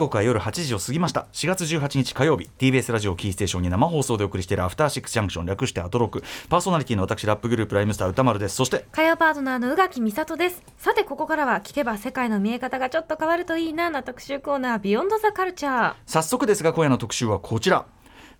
刻は夜8時を過ぎました。4月18日火曜日 TBS ラジオキーステーションに生放送でお送りしているアフターシックスジャンクション略してアトロク。パーソナリティの私ラップグループライムスター歌丸です。そして火曜パートナーの宇垣美里です。さてここからは聞けば世界の見え方がちょっと変わるといいなな特集コーナービヨンドザカルチャー早速ですが今夜の特集はこちら。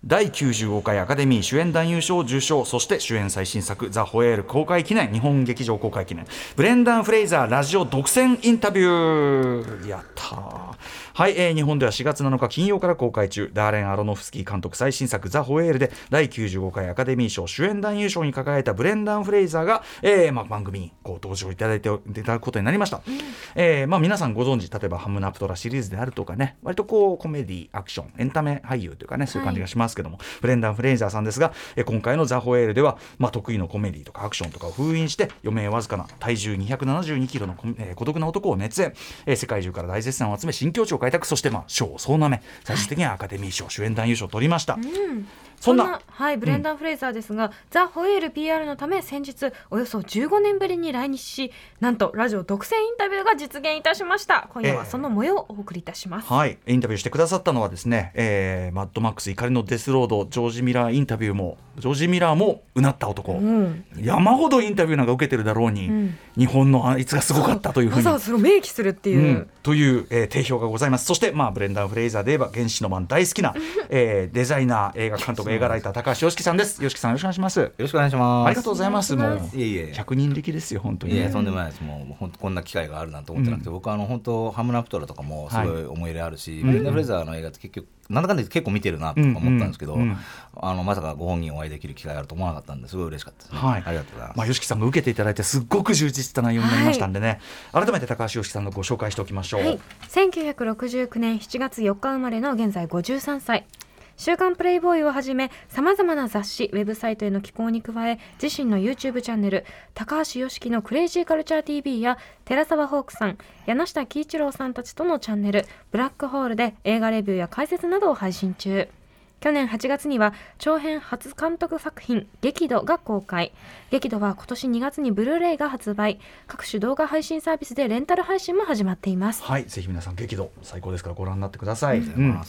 第95回アカデミー主演男優賞受賞そして主演最新作「ザ・ホエール」公開記念日本劇場公開記念。ブレンダン・フレイザーラジオ独占インタビュー。やったはい、えー、日本では4月7日金曜から公開中。ダーレン・アロノフスキー監督最新作「ザ・ホエール」で第95回アカデミー賞主演男優賞に輝いたブレンダン・フレイザーが、えーまあ、番組にこう登場いただいていただくことになりました、うん、えー、まあ、皆さんご存知例えば「ハムナプトラ」シリーズであるとかね割とこうコメディアクションエンタメ俳優というかねそういう感じがしますけども、はい、ブレンダン・フレイザーさんですが、え今回の「ザ・ホエール」では、まあ、得意のコメディとかアクションとかを封印して余命わずかな体重272キロの、えー、孤独な男を熱演、えー、世界中から大絶賛を集め新境地を開拓そして、まあ、賞総なめ最終的にはアカデミー賞、主演男優賞を取りました。うんそんな。はい、ブレンダン・フレイザーですが、うん、ザ・ホエール PR のため先日およそ15年ぶりに来日しなんとラジオ独占インタビューが実現いたしました。今夜はその模様をお送りいたします、えー、はいインタビューしてくださったのはですね、えー、マッドマックス怒りのデスロードジョージ・ミラーインタビューもジョージ・ミラーもうなった男、うん、山ほどインタビューなんか受けてるだろうに、うん、日本のあいつがすごかったというふうに。わざわざそれを明記するっていう、という、えー、定評がございます。そして、まあ、ブレンダン・フレイザーで言えば原始のマン大好きな、えー、デザイナー映画監督映画ライター高橋よしきさんです。よしきさんよろしくお願いします。よろしくお願いします。ありがとうございます。もういえいえ百人力ですよ本当に、ね。いやとんでもないです。もう本当こんな機会があるなんて思ってなくて、うん、僕はあの本当ハムナプトラとかもすごい思い入れあるし、はい、ブレンダーフレザーの映画って結局なんだかんだ結構見てるなと思ったんですけど、うんうん、あのまさかご本人お会いできる機会があると思わなかったんですごい嬉しかったです、ね、はい、ありがとうございます。まあよしきさんも受けていただいてすっごく充実した内容になりましたんでね、はい、改めて高橋よしきさんのご紹介しておきましょう。はい、1969年7月4日生まれの現在53歳。週刊プレイボーイをはじめさまざまな雑誌ウェブサイトへの寄稿に加え自身の YouTube チャンネル高橋良樹のクレイジーカルチャー TV や寺澤ホークさん柳下喜一郎さんたちとのチャンネルブラックホールで映画レビューや解説などを配信中。去年8月には長編初監督作品「激怒」が公開。激怒は今年2月にブルーレイが発売。各種動画配信サービスでレンタル配信も始まっています。はいぜひ皆さん激怒最高ですからご覧になってください、うん、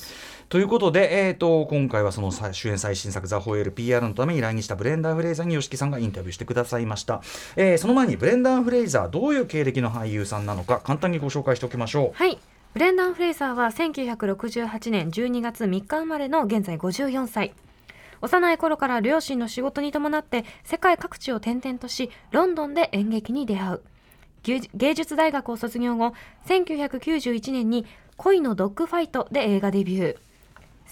ということで、えーと、今回はその主演最新作「ザ・ホエール PR のために来日したブレンダー・フレイザーに YOSHIKI さんがインタビューしてくださいました、えー、その前にブレンダー・フレイザーどういう経歴の俳優さんなのか簡単にご紹介しておきましょうはいブレンダン・フレイザーは1968年12月3日生まれの現在54歳。幼い頃から両親の仕事に伴って世界各地を転々とし、ロンドンで演劇に出会う。芸術大学を卒業後、1991年に恋のドッグファイトで映画デビュー。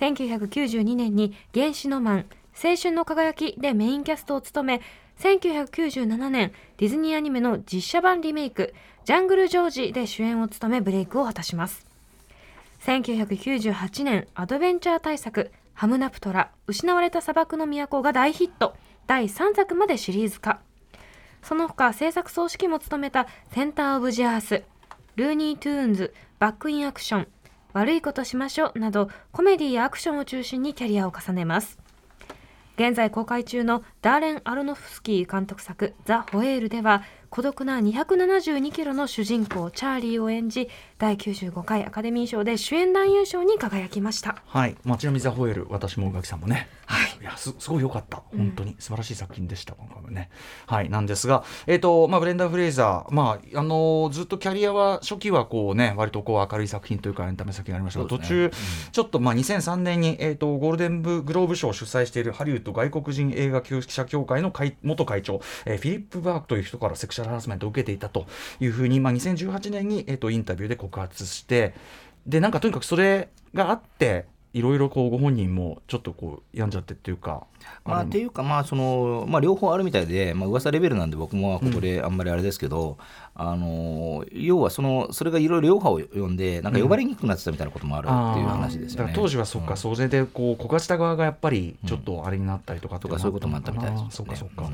1992年に原始のマン、青春の輝きでメインキャストを務め、1997年ディズニーアニメの実写版リメイクジャングル・ジョージで主演を務めブレイクを果たします。1998年アドベンチャー大作ハムナプトラ失われた砂漠の都が大ヒット第3作までシリーズ化。その他制作総指揮も務めたセンター・オブ・ジ・アースルーニー・トゥーンズバック・イン・アクション悪いことしましょうなどコメディやアクションを中心にキャリアを重ねます。現在公開中のダーレン・アロノフスキー監督作「ザ・ホエール」では孤独な272キロの主人公チャーリーを演じ第95回アカデミー賞で主演男優賞に輝きました。はい、まあ、ちなみにザ・ホエール私も宇垣さんもね、はい、いやすすごい良かった。本当に。素晴らしい作品でした、今回もね。はい。なんですがえっ、ー、とまあブレンダー・フレイザー。まああのー、ずっとキャリアは初期はこうね割とこう明るい作品というかエンタメ作品がありましたが、ね、途中、うん、ちょっとまあ2003年にえっ、ー、とゴールデングローブ賞を主催しているハリウッド外国人映画記者協会の会元会長、えー、フィリップ・バークという人からセクシャルハラスメントを受けていたというふうに、まあ、2018年に、えー、とインタビューで告発してでなんかとにかくそれがあっていろいろこうご本人もちょっとこう病んじゃってっていうかまあ、っていうか、まあそのまあ、両方あるみたいで、まあ噂レベルなんで僕もここであんまりあれですけど、うん、あの要はそのそれがいろいろ両派を呼んでなんか呼ばれにくくなってたみたいなこともあるっていう話ですよね、うん、当時はそっか、うん、それでこう告発した側がやっぱりちょっとあれになったりとかとかそういうこともあったみたいです、ね、そうかそうか、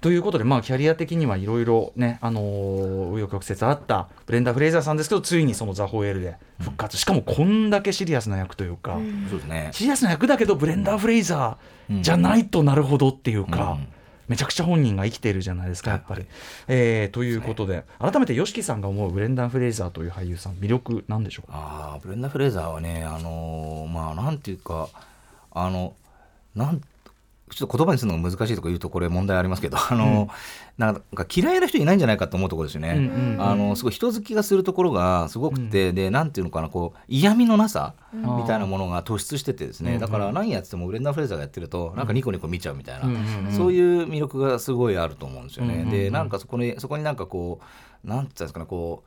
ということで、まあ、キャリア的にはいろいろねあの紆余曲折あったブレンダー・フレイザーさんですけどついにその「ザ・ホエール」で復活、しかもこんだけシリアスな役というか、そうですね、シリアスな役だけどブレンダー・フレイザーじゃないとなるほどっていうか、めちゃくちゃ本人が生きているじゃないですかやっぱり。えーということで改めて YOSHIKI さんが思うブレンダン・フレイザーという俳優さん魅力なんでしょうか？あーブレンダー・フレイザーはねあのーまあなんていうかあのなんちょっと言葉にするのが難しいとか言うとこれ問題ありますけどあの、なんか嫌いな人いないんじゃないかと思うところですよね。うんうんうん。あのすごい人好きがするところがすごくて、でなんていうのかなこう嫌味のなさみたいなものが突出しててですね、うんだから何やっててもブレンダー・フレイザーがやってるとなんかニコニコ見ちゃうみたいな、うんうんうん。そういう魅力がすごいあると思うんですよね。うんうんうん。でなんかそこにそこになんかこうなんていうんですかねこ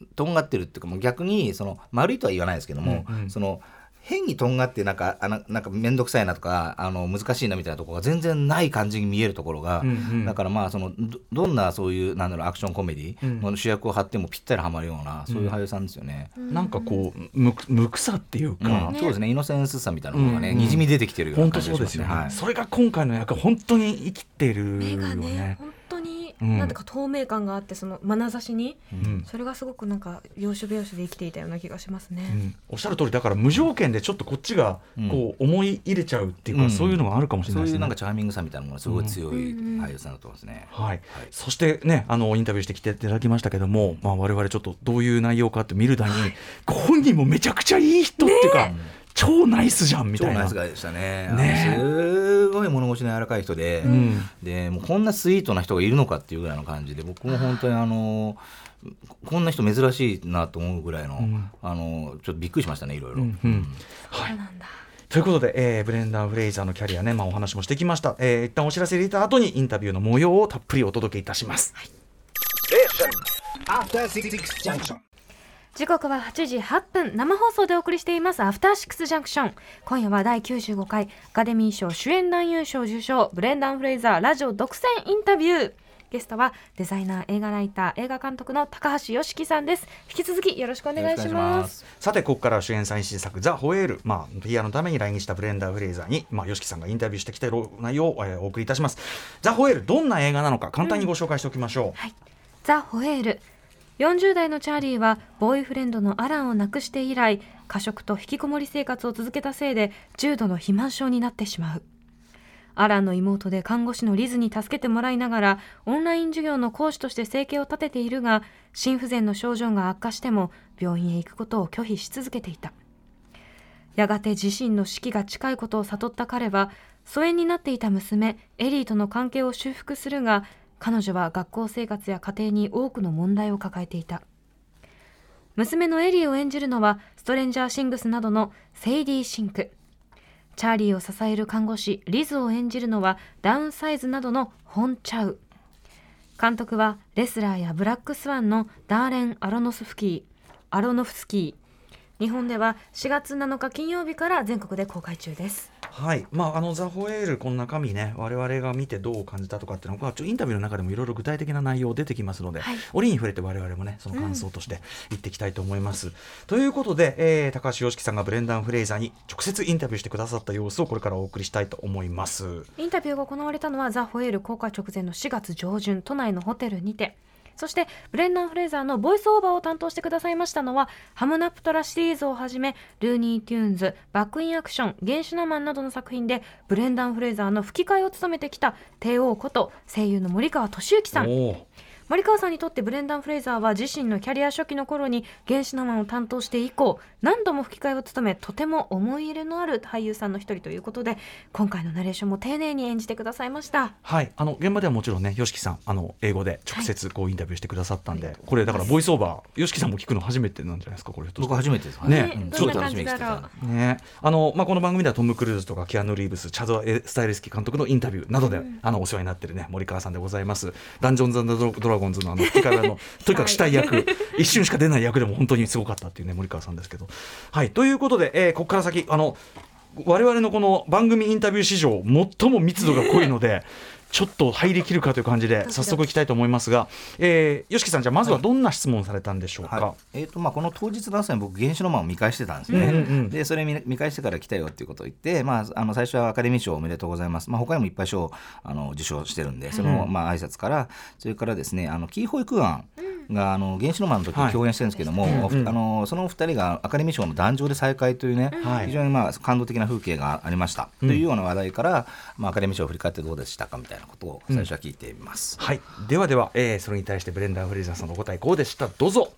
うとんがってるっていうかもう逆にその丸いとは言わないですけども、うんうん。その変にとんがってなんかあななんか面倒くさいなとかあの難しいなみたいなところが全然ない感じに見えるところが、うんうん。だからまあそのどどんなそういうなんだろうアクションコメディの主役を張ってもぴったりはまるような、そういう俳優さんですよね。なんかこう無無臭っていうか、うん。そうですねイノセンスさみたいなものがね、うん。にじみ出てきてるような本当感じがしそうですよね、ますねはい。それが今回の役本当に生きてる目がよねね本当にうん。なんてか透明感があってその眼差しにうん。それがすごくなんか要所要所で生きていたような気がしますね。うん。おっしゃる通りだから無条件でちょっとこっちがこう思い入れちゃうっていうか、うん。そういうのがあるかもしれないですね。そういうなんかチャーミングさみたいなものがすごい強いうん俳優さん。だと思いますね。はい、そしてねあのインタビューしてきていただきましたけども、まあ、我々ちょっとどういう内容かって見るだに、ご本人もめちゃくちゃいい人っていうか、超ナイスじゃんみたいな。超ナイスガイでしたね。ね。すごい物腰の柔らかい人で、ん。でもうこんなスイートな人がいるのかっていうぐらいの感じで、僕も本当にあのこんな人珍しいなと思うぐらいの、ん。あのちょっとびっくりしましたねいろいろ。ということで、えーブレンダー・フレイザーのキャリアね、まあ、お話もしてきました、えー一旦お知らせ入れた後にインタビューの模様をたっぷりお届けいたします、After Six Junction. 時刻は8時8分。生放送でお送りしています。アフターシックスジャンクション。今夜は第95回。アカデミー賞主演男優賞受賞。ブレンダン・フレイザーラジオ独占インタビュー。ゲストはデザイナー映画ライター映画監督の高橋良樹さんです。引き続きよろしくお願いしまます。す。さてここからは主演最新作「ザ・ホエール」まあ PR のために来日したブレンダー・フレイザーに、まあ、YOSHIKI さんがインタビューしてきた内容を、えーお送りいたします。ザ・ホエールどんな映画なのか簡単にご紹介しておきましょう、はい、ザ・ホエール40代のチャーリーはボーイフレンドのアランを亡くして以来過食と引きこもり生活を続けたせいで重度の肥満症になってしまう。アランの妹で看護師のリズに助けてもらいながらオンライン授業の講師として生計を立てているが心不全の症状が悪化しても病院へ行くことを拒否し続けていた。やがて自身の死期が近いことを悟った彼は疎遠になっていた娘エリーとの関係を修復するが彼女は学校生活や家庭に多くの問題を抱えていた。娘のエリーを演じるのはストレンジャーシングスなどのセイディ・シンク。チャーリーを支える看護師リズを演じるのはダウンサイズなどのホン・チャウ。監督はレスラーやブラックスワンのダーレン・アロノスフキー。アロノフスキー。日本では4月7日金曜日から全国で公開中です。はいまあ、あのザ・ホエール、この中身ね、我々が見てどう感じたとかっていうのが、ちょインタビューの中でもいろいろ具体的な内容出てきますので、はい折に触れて我々もね、その感想として言っていきたいと思います。ということで、えー高橋良樹さんがブレンダン・フレイザーに直接インタビューしてくださった様子をこれからお送りしたいと思います。インタビューが行われたのはザ・ホエール公開直前の4月上旬都内のホテルにてそしてブレンダン・フレーザーのボイスオーバーを担当してくださいましたのはハムナプトラシリーズをはじめルーニー・テューンズバック・イン・アクション原始のマンなどの作品でブレンダン・フレーザーの吹き替えを務めてきた帝王こと声優の森川俊之さん。森川さんにとってブレンダン・フレイザーは自身のキャリア初期の頃に原始ナマンを担当して以降何度も吹き替えを務めとても思い入れのある俳優さんの一人ということで今回のナレーションも丁寧に演じてくださいました。はい、あの現場ではもちろんね、よしきさん、あの英語で直接こうインタビューしてくださったんで、これだからボイスオーバー、よしきさんも聞くの初めてなんじゃないですか、これ僕初めてですねうん。ちょっと楽しみにしてたうね、あのまあ、この番組ではトム・クルーズとかキアヌ・リーブスチャド・エスタイレスキー監督のインタビューなどで、あのお世話になってるね森川さんでございます。ダンジョンズドラドラゴンズのあの吹き替えのとにかくしたい。役、一瞬しか出ない役でも本当にすごかったっていうね森川さんですけど。はい。ということで、えーここから先あの我々のこの番組インタビュー史上最も密度が濃いのでちょっと入りきるかという感じで早速いきたいと思いますが、えー、よしきさんじゃあまずはどんな質問されたんでしょうか、はい。えーとまあ、この当日の朝に僕原子のマンを見返してたんですね、うんうんでそれ見見返してから来たよっていうことを言って、まあ、あの最初はアカデミー賞おめでとうございます、まあ、他にもいっぱい賞あの受賞してるんでその、まあ挨拶からそれからですねあのキー保育案があの原子の間の時に共演してるんですけども、はいうんあのそのお二人がアカデミー賞の壇上で再会というね、はい。非常にまあ感動的な風景がありました、というような話題から、まあ、アカデミー賞を振り返ってどうでしたかみたいなことを最初は聞いてみます。はい、ではでは、えーそれに対してブレンダー・フレイザーさんのお答えこうでした。どうぞ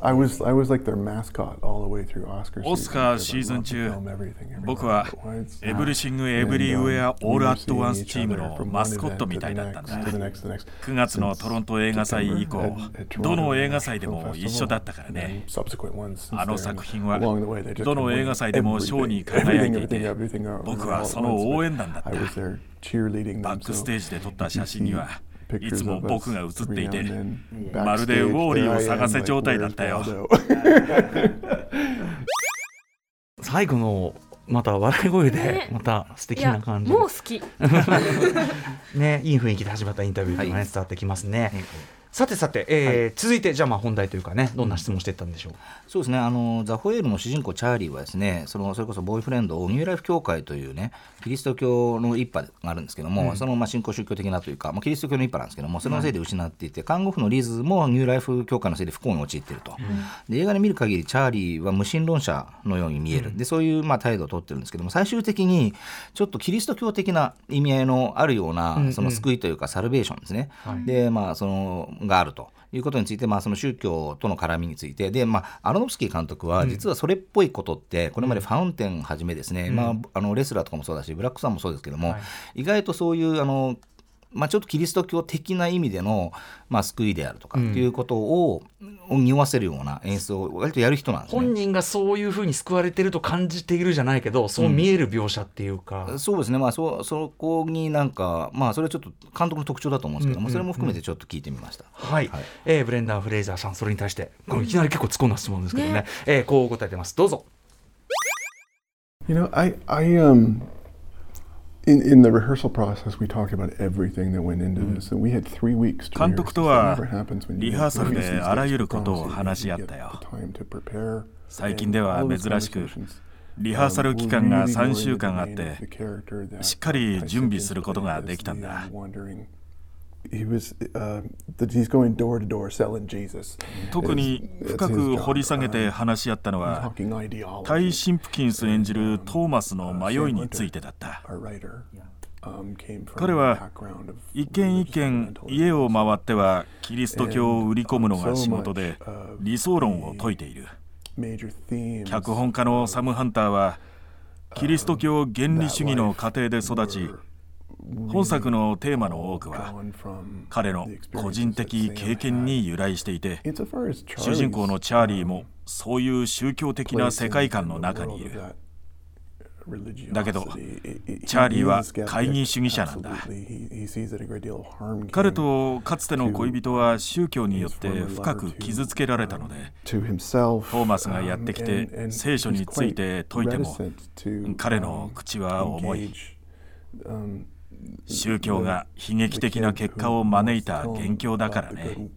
I was I was like their mascot all the way through Oscar オスカーシーズン中僕はエブリシング・エブリウェア・オール・アット・ワンスチームのマスコットみたいだったんだ9月のトロント映画祭以降どの映画祭でも一緒だったからねあの作品はどの映画祭でも賞に輝いていて僕はその応援団だったバックステージで撮った写真にはいつも僕が写っていてまるでウォーリーを探せ状態だったよ。最後のまた笑い声でね。また素敵な感じで。もう好き。ねいい雰囲気で始まったインタビューがね、はい。伝わってきますね、さてさて、えー続いてじゃあまあ本題というかねどんな質問していったんでしょう、そうですね。あのザ・ホエールの主人公チャーリーはですねそのそれこそボーイフレンドをニューライフ教会というねキリスト教の一派があるんですけども、そのまあ信仰宗教的なというか、まあ、キリスト教の一派なんですけどもそれのせいで失っていて、看護婦のリズもニューライフ教会のせいで不幸に陥っていると、で映画で見る限りチャーリーは無神論者のように見える、でそういうまあ態度をとってるんですけども最終的にちょっとキリスト教的な意味合いのあるようなその救いというかサルベーションですね、でまあそのがあると。いうことについて、まあ、その宗教との絡みについて。で、まあ、アロノフスキー監督は実はそれっぽいことってこれまでファウンテンはじめですね、まあ、あのレスラーとかもそうだしブラックさんもそうですけども、意外とそういうあのまあ、ちょっとキリスト教的な意味での、まあ、救いであるとかっていうことを、を匂わせるような演出を割とやる人なんですね。本人がそういうふうに救われてると感じているじゃないけどそう見える描写っていうか、そうですね、まあ、そそこになんか、まあ、それはちょっと監督の特徴だと思うんですけども、それも含めてちょっと聞いてみました。はい、えーブレンダー・フレイザーさんそれに対してこれいきなり結構突っ込んだ質問ですけどね。えーこう答えてます。どうぞ。You know, I, I um, in in the rehearsal process, we talked about everything that went into this, and we had three weeks to 監督とは rehearse. That never happens when you リハーサルであらゆることを.話し合ったよ the time to prepare, 最近では珍しくリハーサル期 um, 間が really 3 going 週間あってしっかり準備することができたんだ the, uh, wandering- He 特に深く掘り下げて話し合ったのは、タイ・シンプキンス演じるトーマスの迷いについてだった。彼は一軒一軒家を回ってはキリスト教を売り込むのが仕事で理想論を説いている。脚本家のサム・ハンターは、キリスト教原理主義の家庭で育ち、本作のテーマの多くは彼の個人的経験に由来していて主人公のチャーリーもそういう宗教的な世界観の中にいる。だけどチャーリーは懐疑主義者なんだ。彼とかつての恋人は宗教によって深く傷つけられたのでトーマスがやってきて聖書について説いても彼の口は重い。宗教が悲劇的な結果を招いた元凶だからね。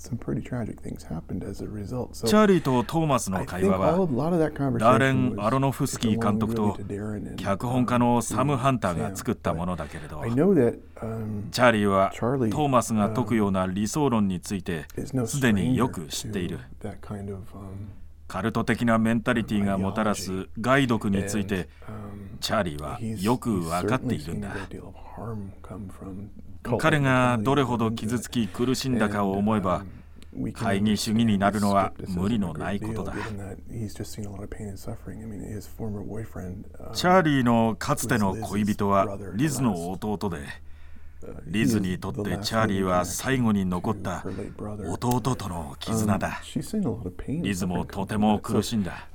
チャーリーとトーマスの会話はダーレン・アロノフスキー監督と脚本家のサム・ハンターが作ったものだけれど。チャーリーはトーマスが説くような理想論についてすでによく知っているカルト的なメンタリティがもたらす害毒についてチャーリーはよく分かっているんだ。彼がどれほど傷つき苦しんだかを思えば懐疑主義になるのは無理のないことだ。チャーリーのかつての恋人はリズの弟でリズにとってチャーリーは最後に残った弟との絆だ。リズもとても苦しんだ。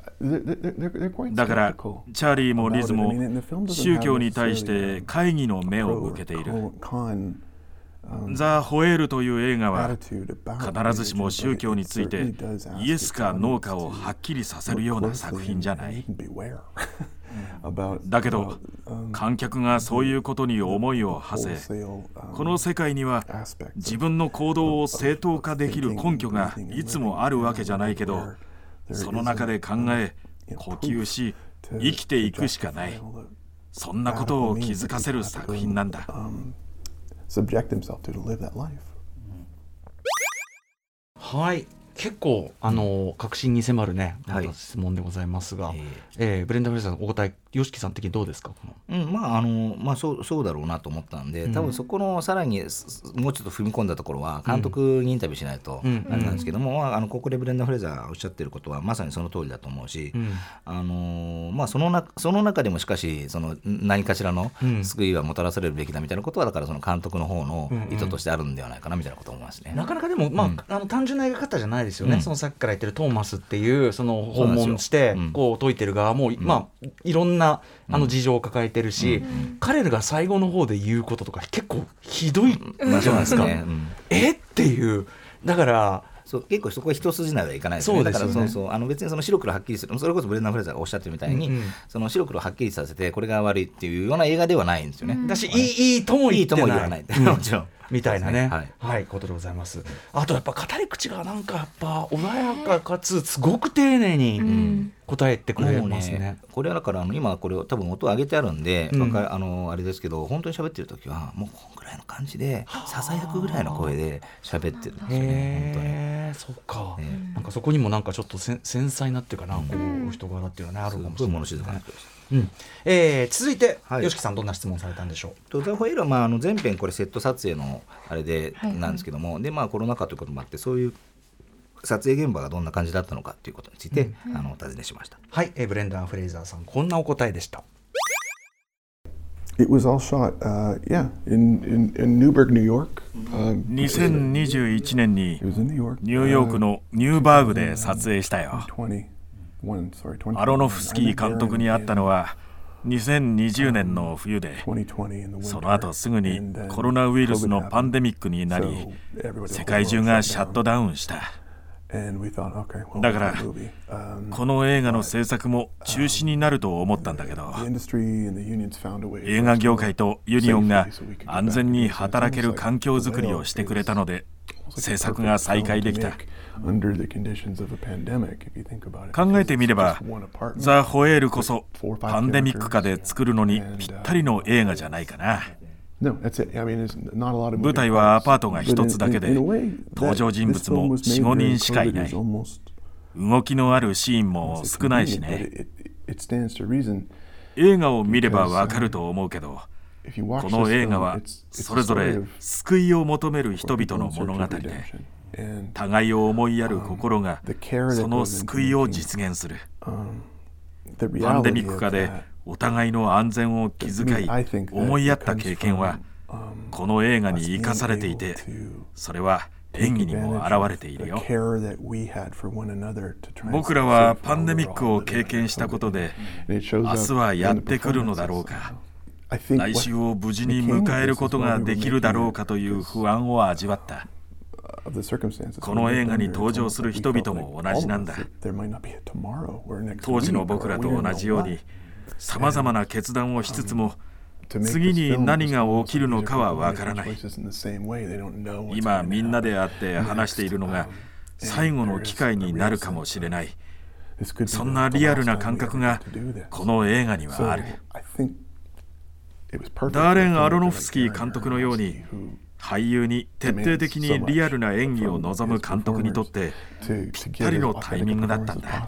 だからチャーリーもリズも宗教に対して会議の目を向けている。ザ・ホエールという映画は必ずしも宗教についてイエスかノーかをはっきりさせるような作品じゃない だけど観客がそういうことに思いを馳せこの世界には自分の行動を正当化できる根拠がいつもあるわけじゃないけどその中で考え呼吸し生きていくしかないそんなことを気づかせる作品なんだ subject himself to to live that life. はい結構あの確信に迫るね、質問でございますが、はい、えー、ブレンダー・フレイザーお答え YOSHIKI さん的にどうですか？うんまああのまあそうそうだろうなと思ったんで多分そこのさらにもうちょっと踏み込んだところは監督にインタビューしないとあれなんですけども、まあ、あのここでブレンダー・フレイザーおっしゃってることはまさにその通りだと思うし、うん、あのまあ、そのなその中でもしかしその何かしらの救いはもたらされるべきだみたいなことはだからその監督の方の意図としてあるんではないかなみたいなことを思いますね。なかなかでも、まああの単純な描き方じゃないですよね、そのさっきから言ってるトーマスっていうその訪問してこう解いてる側も、まあいろんなあの事情を抱えてるし、彼らが最後の方で言うこととか結構ひどいじゃないですか。え？っていう。だからそう結構そこは一筋縄ではいかないですね。すねだからそうそうあの別にその白黒はっきりするそれこそブレンダー・フレーザーがおっしゃってるみたいに、うんうん、その白黒はっきりさせてこれが悪いっていうような映画ではないんですよね。だし、いいいいとも言わない。もちろん。みたいなね、はい、はい、ことでございます。あとやっぱ語り口がなんかやっぱ穏やかかつすごく丁寧に答えてくれますね。ねこれはだからあの今これ多分音上げてあるんで、うん、あのあれですけど本当に喋ってる時はもうらいの感じでささやくぐらいの声で喋ってるんですよね。そっか、なんかそこにもなんかちょっと繊細なっていうかな、こうお人柄っていうのはねあるかもしれないですね。うん。えー、続いて、はい、吉木さんどんな質問されたんでしょう？とザ・ホイールは、まあ、あの前編これセット撮影のあれで、なんですけどもで、まあ、コロナ禍ということもあってそういう撮影現場がどんな感じだったのかということについて、うん、あのお尋ねしました。はい、えー、ブレンダー・フレイザーさんこんなお答えでした It was all shot, uh, yeah, in, in, in Newburgh, New York. Uh, 2021年にニューヨークのニューバーグで撮影したよ。アロノフスキー監督に会ったのは2020年の冬でその後すぐにコロナウイルスのパンデミックになり世界中がシャットダウンしただからこの映画の制作も中止になると思ったんだけど映画業界とユニオンが安全に働ける環境づくりをしてくれたので制作が再開できた。考えてみれば、ザ・ホエールこそパンデミック下で作るのにぴったりの映画じゃないかな。舞台はアパートが一つだけで、登場人物も4、5人しかいない。動きのあるシーンも少ないしね。映画を見ればわかると思うけど、この映画はそれぞれ救いを求める人々の物語で、互いを思いやる心がその救いを実現する。パンデミック下でお互いの安全を気遣い思いやった経験はこの映画に生かされていてそれは演技にも表れているよ。僕らはパンデミックを経験したことで明日はやってくるのだろうか。来週を無事に迎えることができるだろうかという不安を味わった。この映画に登場する人々も同じなんだ。当時の僕らと同じようにさまざまな決断をしつつも次に何が起きるのかはわからない。今みんなで会って話しているのが最後の機会になるかもしれない。そんなリアルな感覚がこの映画にはある。ダーレン・アロノフスキー監督のように俳優に徹底的にリアルな演技を望む監督にとってぴったりのタイミングだったんだ。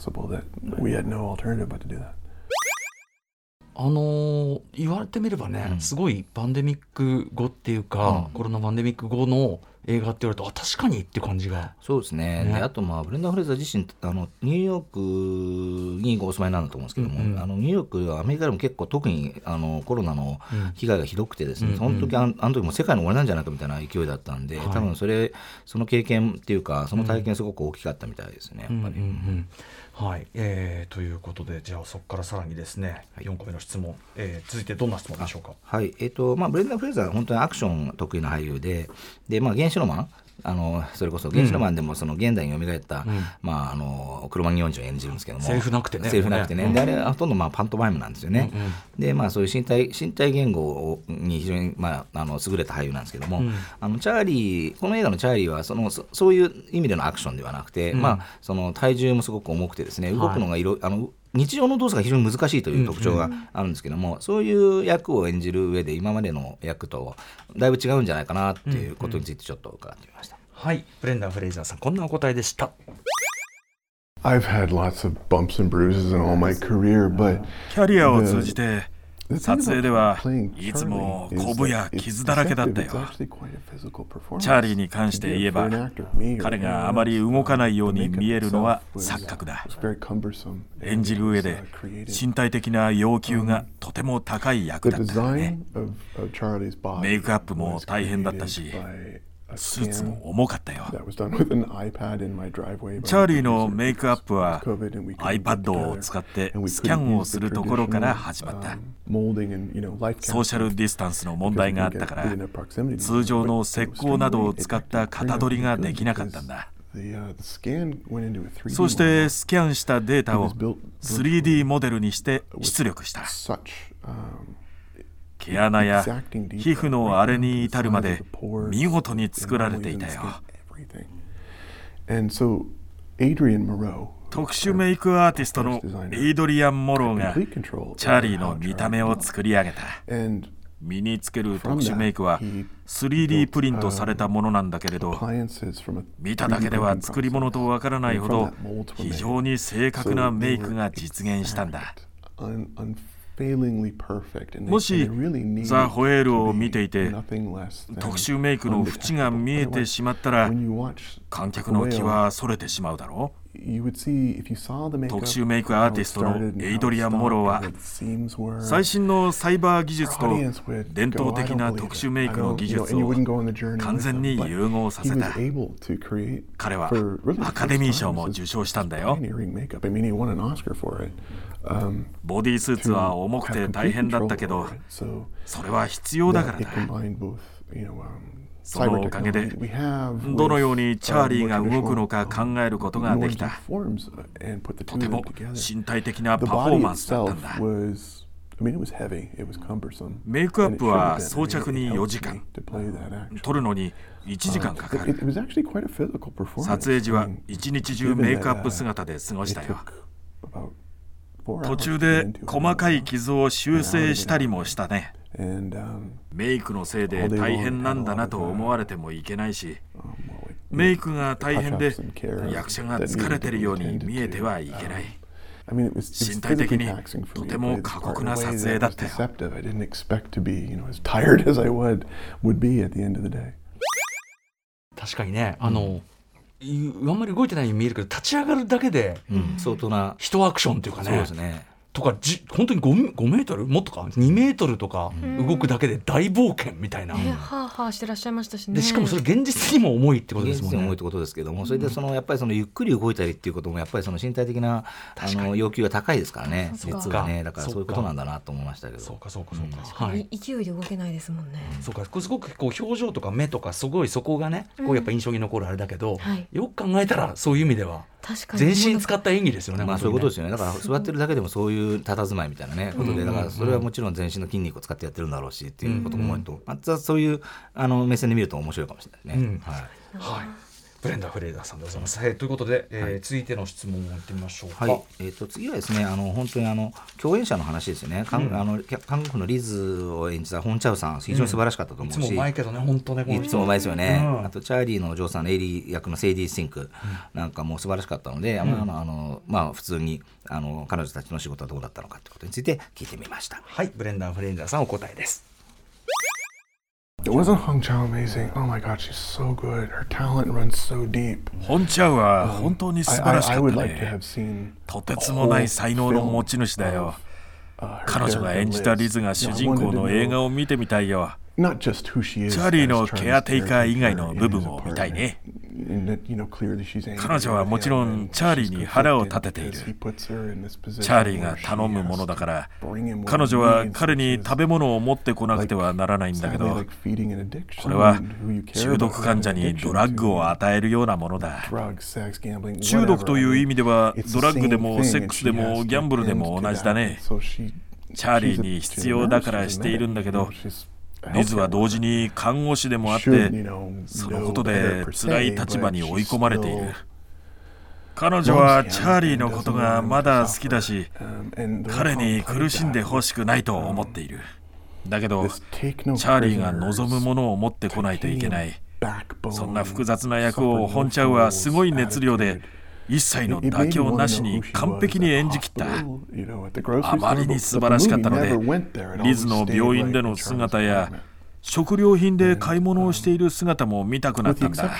あのー、言われてみればね、うん、すごいパンデミック後っていうか、うん、コロナパンデミック後の映画って言われるとあ確かにって感じが。そうですね、ね、であとまあブレンダー・フレーザー自身あのニューヨークにお住まいなんだと思うんですけども、うんうん、あのニューヨークはアメリカでも結構特にあのコロナの被害がひどくてですね、うん、その時ああの時も世界の終わりなんじゃないかみたいな勢いだったんで、はい、多分それその経験っていうかその体験すごく大きかったみたいですね、やっぱり。うんうんうんはい、えー、ということでじゃあそこからさらにですね、はい、4個目の質問、えー、続いてどんな質問でしょうか？はい。えーとまあ、ブレンダー・フレーザーは本当にアクション得意な俳優でで、まあ、原子ロマンあのそれこそ「原子ロマン」でもその現代に蘇った、うん、まあ、あの黒木四次を演じるんですけどもセリフなくてね。セリフなくてね、であれはほとんどまあパントマイムなんですよね、うんうん、でまあそういう身体身体言語に非常に、まあ、あの優れた俳優なんですけども、うん、あのチャーリーこの映画のチャーリーはそのそそういう意味でのアクションではなくて、まあその体重もすごく重くてですね動くのがいろ、はい、あの日常の動作が非常に難しいという特徴があるんですけども、そういう役を演じる上で今までの役とだいぶ違うんじゃないかなっていうことについてちょっと伺ってみました。はい。ブレンダン・フレイザーさんこんなお答えでした。I've had lots of bumps and bruises in all my career, but キャリアを通じて撮影ではいつもコブや傷だらけだったよ。チャーリーに関して言えば彼があまり動かないように見えるのは錯覚だ。演じる上で身体的な要求がとても高い役だったね。メイクアップも大変だったし。スーツも重かったよ。チャーリーのメイクアップは iPad を使ってスキャンをするところから始まった。ソーシャルディスタンスの問題があったから通常の石膏などを使った型取りができなかったんだ。そしてスキャンしたデータを 3D モデルにして出力した。毛穴や皮膚の荒れに至るまで見事に作られていたよ。特殊メイクアーティストのエイドリアン・モローがチャーリーの見た目を作り上げた。身につける特殊メイクは 3D プリントされたものなんだけれど見ただけでは作り物とわからないほど非常に正確なメイクが実現したんだ。もしザ・ホエールを見ていて特殊メイクの縁が見えてしまったら観客の気はそれてしまうだろう特殊メイクアーティストのエイドリアン・モローは最新のサイバー技術と伝統的な特殊メイクの技術を完全に融合させた。彼はアカデミー賞も受賞したんだよ。ボディースーツは重くて大変だったけどそれは必要だからだそのおかげでどのようにチャーリーが動くのか考えることができた。とても身体的なパフォーマンスだったんだ。メイクアップは装着に4時間。撮るのに1時間かかる。撮影時は一日中メイクアップ姿で過ごしたよ。途中で細かい傷を修正したりもしたねメイクのせいで大変なんだなと思われてもいけないしメイクが大変で役者が疲れてるように見えてはいけない。身体的にとても過酷な撮影だったよ。確かにねあの、うんあんまり動いてないように見えるけど立ち上がるだけで、相当な人アクションっていうかね。そうですねとかじ本当に 5, 5メートル？もっとか？2メートルとか動くだけで大冒険みたいな、うん、はあはあしてらっしゃいましたしね。でしかもそれ現実にも重いってことですもんね。重いってことですけどもそれでそのやっぱりそのゆっくり動いたりっていうこともやっぱりその身体的なあの要求が高いですからね実はね。だからそういうことなんだなと思いましたけど。そうかそうかそうか、はい、勢いで動けないですもんね、そうか。すごくこう表情とか目とかすごいそこがねこうやっぱ印象に残るあれだけど、よく考えたらそういう意味では全身使った演技ですよね。まあそういうことですよね。だから座ってるだけでもそういう佇まいみたいなねことで、だからそれはもちろん全身の筋肉を使ってやってるんだろうしっていうことも思うと、またそういうあの目線で見ると面白いかもしれないね。はい。はい。ブレンダー・フレーザーさんでございます。えー、ということで、えー、はい、続いての質問をやってみましょうか。はい、えっ、ー、と次はですね、あの本当にあの共演者の話ですよね。うん、あの韓国のリズを演じたホン・チャウさん非常に素晴らしかったと思うし、うん、いつもうまいけどね本当ねいつもうまいですよね。うん、あとチャーリーのお嬢さんのエイリー役のセイディ・スティンクなんかも素晴らしかったので、あのあのまあ普通にあの彼女たちの仕事はどうだったのかということについて聞いてみました。はい、ブレンダン・フレイザーさんお答えです。 Wasn't Hong Chau amazing? Oh my god, she's so good. Her talent runs so deep. ホン・チャウは本当に素晴らしかったね。とてつもない才能の持ち主だよ。彼女が演じたリズが主人公の映画を見てみたいよ。チャーリーのケアテイカー以外の部分を見たいね。彼女はもちろんチャーリーに腹を立てている。チャーリーが頼むものだから、彼女は彼に食べ物を持ってこなくてはならないんだけど、これは中毒患者にドラッグを与えるようなものだ。中毒という意味では、ドラッグでもセックスでもギャンブルでも同じだね。チャーリーに必要だからしているんだけど、リズは同時に看護師でもあってそのことで辛い立場に追い込まれている。彼女はチャーリーのことがまだ好きだし彼に苦しんでほしくないと思っている。だけどチャーリーが望むものを持ってこないといけない。そんな複雑な役をホンチャウはすごい熱量で一切の妥協なしに完璧に演じきった。あまりに素晴らしかったのでリズの病院での姿や食料品で買い物をしている姿も見たくなったんだ。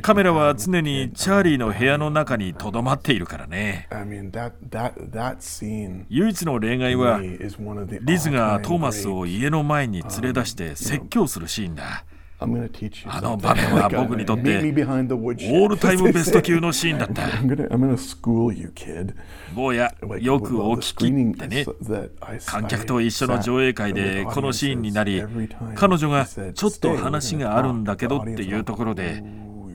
カメラは常にチャーリーの部屋の中にとどまっているからね。唯一の例外はリズがトーマスを家の前に連れ出して説教するシーンだあの場面は僕にとってオールタイムベスト級のシーンだった。坊や、よくお聞きってね、観客と一緒の上映会でこのシーンになり、彼女がちょっと話があるんだけどっていうところで、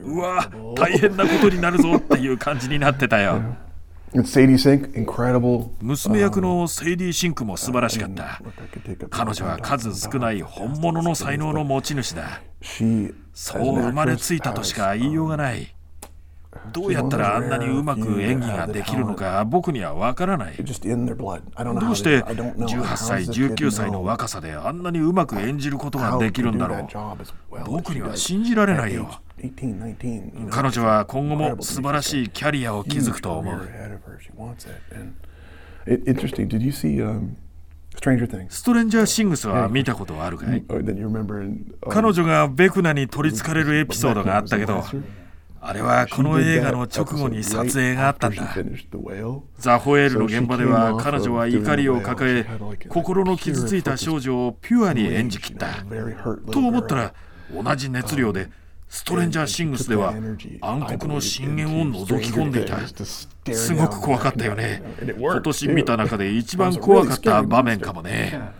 うわ、大変なことになるぞっていう感じになってたよ。娘役のセイディ・シンクも素晴らしかった。彼女は数少ない本物の才能の持ち主だ。そう生まれついたとしか言いようがない。どうやったらあんなにうまく演技ができるのか僕にはわからない。どうして18歳、19歳の若さであんなにうまく演じることができるんだろう。僕には信じられないよ。彼女は今後も素晴らしいキャリアを築くと思う。ストレンジャー・シングスは見たことはあるかい彼女がベクナに取りつかれるエピソードがあったけど、あれはこの映画の直後に撮影があったんだ。ザ・ホエールの現場では彼女は怒りを抱え、心の傷ついた少女をピュアに演じきった。と思ったら、同じ熱量で、ストレンジャー・シングスでは暗黒の深淵を覗き込んでいた。すごく怖かったよね。今年見た中で一番怖かった場面かもね。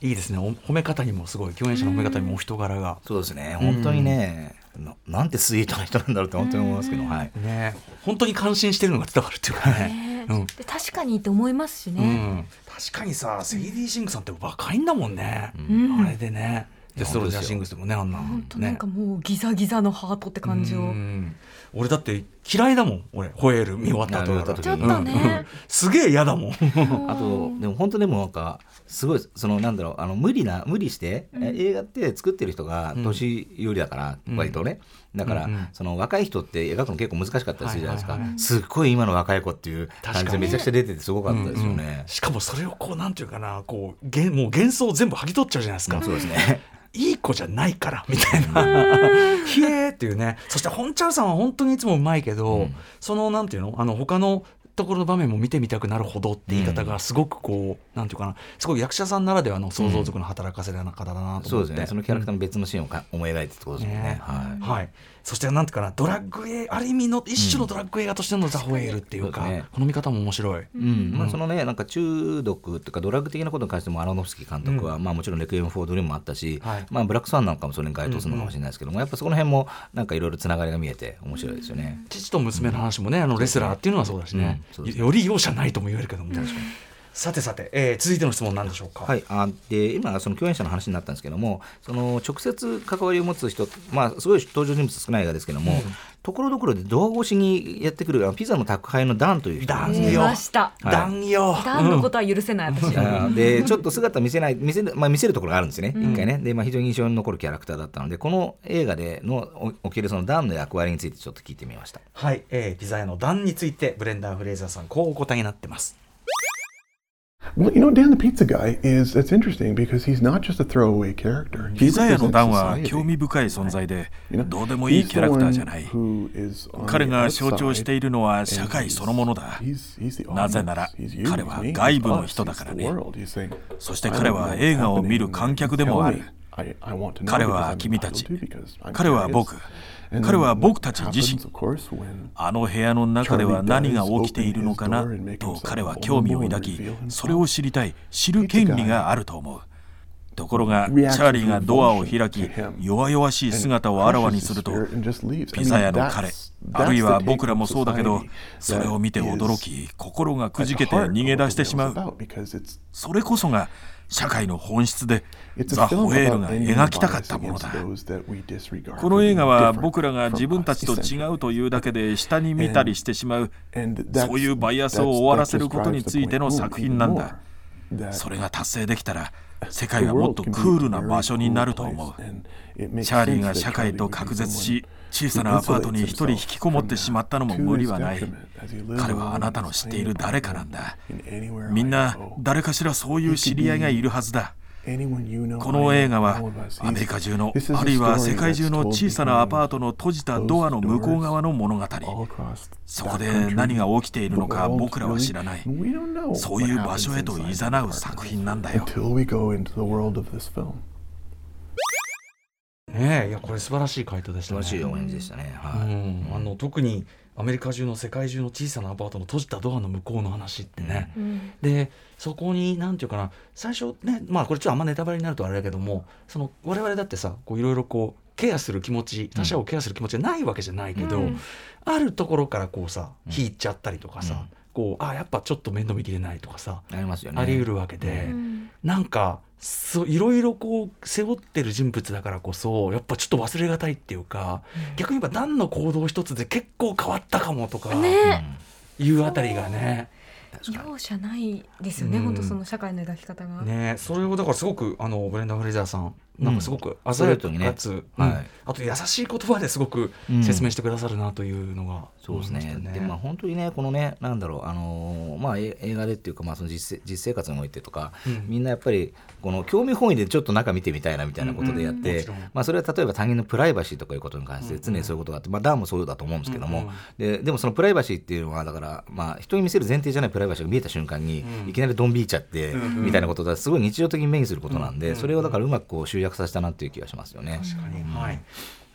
いいですね。褒め方にもすごい共演者の褒め方にもお人柄が。そうですね。本当にね、ななんてスイートな人なんだろうって本当に思いますけど、はい。ね、本当に感心してるのが伝わるっていうかね、うん、確かにって思いますしね、うん、確かにさセイディ・シングさんって若いんだもんね、うん、あれでね。でストロジャーシングスでもねあんな本当なんかもうギザギザのハートって感じを俺だって嫌いだもん俺ホエール見終わった後ちょっとね、すげえ嫌だもん。あとでも本当でもなんかすごいそのなんだろうあの無理な無理して、うん、映画って作ってる人が年寄りだから、うん、割とね。だから、うんうん、その若い人って描くの結構難しかったりするじゃないですか、はいはいはい、すっごい今の若い子っていう感じでめちゃくちゃ出ててすごかったですよね、うんうん、しかもそれをこうなんていうかなこうげもう幻想を全部剥ぎ取っちゃうじゃないですか、そうですねいい子じゃないからみたいな。ひえーっていうね。そして本ちゃんさんは本当にいつもうまいけど、そのなんていうの？あの他のところの場面も見てみたくなるほどって言い方がすごくこう、なんていうかなすごい役者さんならではの想像力の働かせるような方だなと思って、そうですね。そのキャラクターの別のシーンをか、思い描いてってことですもんね、ね、はい、はい。そしてなんていうかなドラッグ映ある意味の一種のドラッグ映画としてのザ・ホエールっていうか、うん。ね、この見方も面白い、うん。まあ、そのねなんか中毒というかドラッグ的なことに関してもアロノフスキー監督は、うん、まあ、もちろん「レクイエム・フォー・ドリーム」もあったし、はい、まあ、ブラック・スワンなんかもそれに該当するのかもしれないですけども、やっぱそこの辺もなんかいろいろつながりが見えて面白いですよね。父と娘の話もねあのレスラーっていうのはそうだしね、より容赦ないとも言えるけども、さてさて、えー、続いての質問なんでしょうか？はい、あで今その共演者の話になったんですけども、その直接関わりを持つ人、まあすごい登場人物少ないがですけども、ところどころでドア越しにやってくるピザの宅配のダンという人ダンよ。ました。ダンよ。ダンのことは許せない私。でちょっと姿見せない見せるまあ見せるところがあるんですね。一、回ね。でまあ非常に印象に残るキャラクターだったので、この映画での起きるそのダンの役割についてちょっと聞いてみました。はい、えー、ピザ屋のダンについてブレンダーフレーザーさんこうお答えになってます。Well, you know, Dan the Pizza Guy is it's interesting because he's not just a throwaway character. ピザ屋のダンは興味深い存在で、どうでもいいキャラクターじゃない。彼が象徴しているのは社会そのものだ。なぜなら彼は外部の人だからね。そして彼は映画を見る観客でもある。彼は君たち。彼は僕。彼は僕たち自身あの部屋の中では何が起きているのかなと彼は興味を抱きそれを知りたい。知る権利があると思うところがチャーリーがドアを開き弱々しい姿をあらわにするとピザ屋の彼あるいは僕らもそうだけどそれを見て驚き心がくじけて逃げ出してしまう。それこそが社会の本質でザ・ホエールが描きたかったものだ。この映画は僕らが自分たちと違うというだけで下に見たりしてしまうそういうバイアスを終わらせることについての作品なんだ。それが達成できたら世界はもっとクールな場所になると思う。チャーリーが社会と隔絶し小さなアパートに一人引きこもってしまったのも無理はない。彼はあなたの知っている誰かなんだ。みんな誰かしらそういう知り合いがいるはずだこの映画はアメリカ中のあるいは世界中の小さなアパートの閉じたドアの向こう側の物語そこで何が起きているのか僕らは知らないそういう場所へと誘う作品なんだよねいやこれ素晴らしい回答でしたね。素晴らしいお演でしたね。はい。うん、あの特にアメリカ中の世界中の小さなアパートの閉じたドアの向こうの話ってね、うん、でそこに何て言うかな最初ねまあこれちょっとあんまネタバレになるとあれだけどもその我々だってさいろいろこうケアする気持ち他者をケアする気持ちがないわけじゃないけど、うん、あるところからこうさ引いちゃったりとかさ、こうあやっぱちょっと面倒見きれないとかさありますよね。あり得るわけで、うん、なんかそういろいろこう背負ってる人物だからこそやっぱちょっと忘れがたいっていうか、うん、逆に言えば何の行動一つで結構変わったかもとか、ね、いうあたりがね。容赦ないですよね、うん、本当その社会の描き方が。ねそれをだからすごくあのブレンダー・フレイザーさんなんかすごく鮮やかかつ、ね。うん、はい、あと優しい言葉ですごく説明してくださるなというのが、ねうん、そうですね。でまあ本当にねこのねなんだろうあのー、まあ映画でっていうかまあその実実生活においてとか、うん、みんなやっぱりこの興味本位でちょっと中見てみたいなみたいなことでやって、まあそれは例えば他人のプライバシーとかいうことに関して常にそういうことがあって、まあダーもそうだと思うんですけども、ででもそのプライバシーっていうのはだからまあ人に見せる前提じゃないプライバシーが見えた瞬間に、いきなりドン引いちゃってみたいなことだすごい日常的に目にすることなんで、それをだからうまくこう集約させたなっていう気がしますよね。確かに、はい、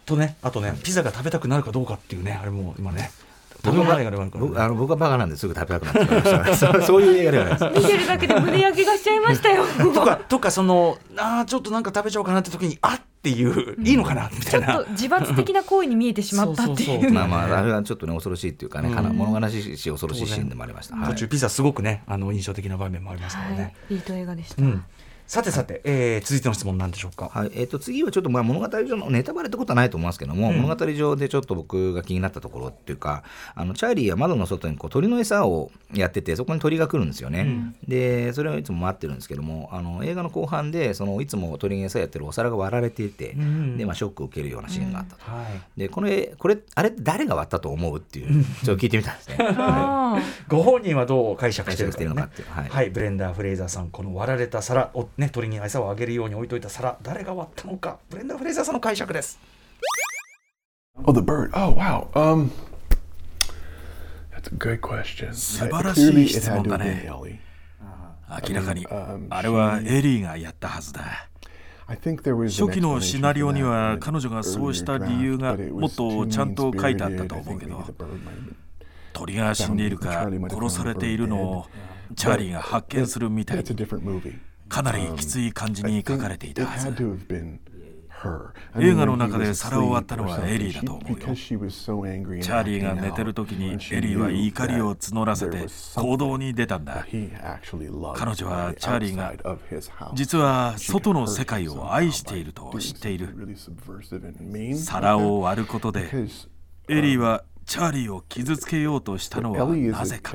とねあとねピザが食べたくなるかどうかっていうねあれも今ね僕はあの僕はバカなんですぐ食べたくなってしまいました そういう映画ではないです。見てるだけで胸焼けがしちゃいましたよ。とかとかそのあちょっとなんか食べちゃおうかなって時にあっていう、いいのかな？みたいな。ちょっと自罰的な行為に見えてしまったっていうまあまああれはちょっとね恐ろしいっていうかね、うん、物悲しいし恐ろしいシーンでもありました、途中ピザすごくねあの印象的な場面もありますからね、はい、いいと映画でした、うんさてさて、えー、続いての質問なんでしょうか？はい、えっ、ー、と次はちょっとまあ物語上のネタバレってことはないと思いますけども、うん、物語上でちょっと僕が気になったところっていうか、あのチャーリーは窓の外にこう鳥の餌をやってて、そこに鳥が来るんですよね。うん、で、それをいつも待ってるんですけども、あの映画の後半でそのいつも鳥に餌やってるお皿が割られていて、うん、でまあショックを受けるようなシーンがあったと。はい、でこれこれあれ誰が割ったと思うっていうちょっと聞いてみたんですね。ご本人はどう解釈してるのかっていう、はい、はい、ブレンダーフレイザーさんこの割られた皿をね鳥に餌をあげげるように置いといた皿誰が割ったのかブレンダー・フレイザーさんの解釈です Oh, the bird. Oh, wow. Um, that's a good question. 素晴らしい質問だね。明らかに、あれはエリーがやったはずだ。初期のシナリオには彼女がそうした理由がもっとちゃんと書いてあったと思うけど鳥が死んでいるか殺されているのをチャーリーが発見するみたいかなりきつい感じに書かれていたはず。映画の中で皿を割ったのはエリーだと思うよ。チャーリーが寝てる時にエリーは怒りを募らせて行動に出たんだ。彼女はチャーリーが実は外の世界を愛していると知っている。皿を割ることでエリーはチャーリーを傷つけようとしたのはなぜか。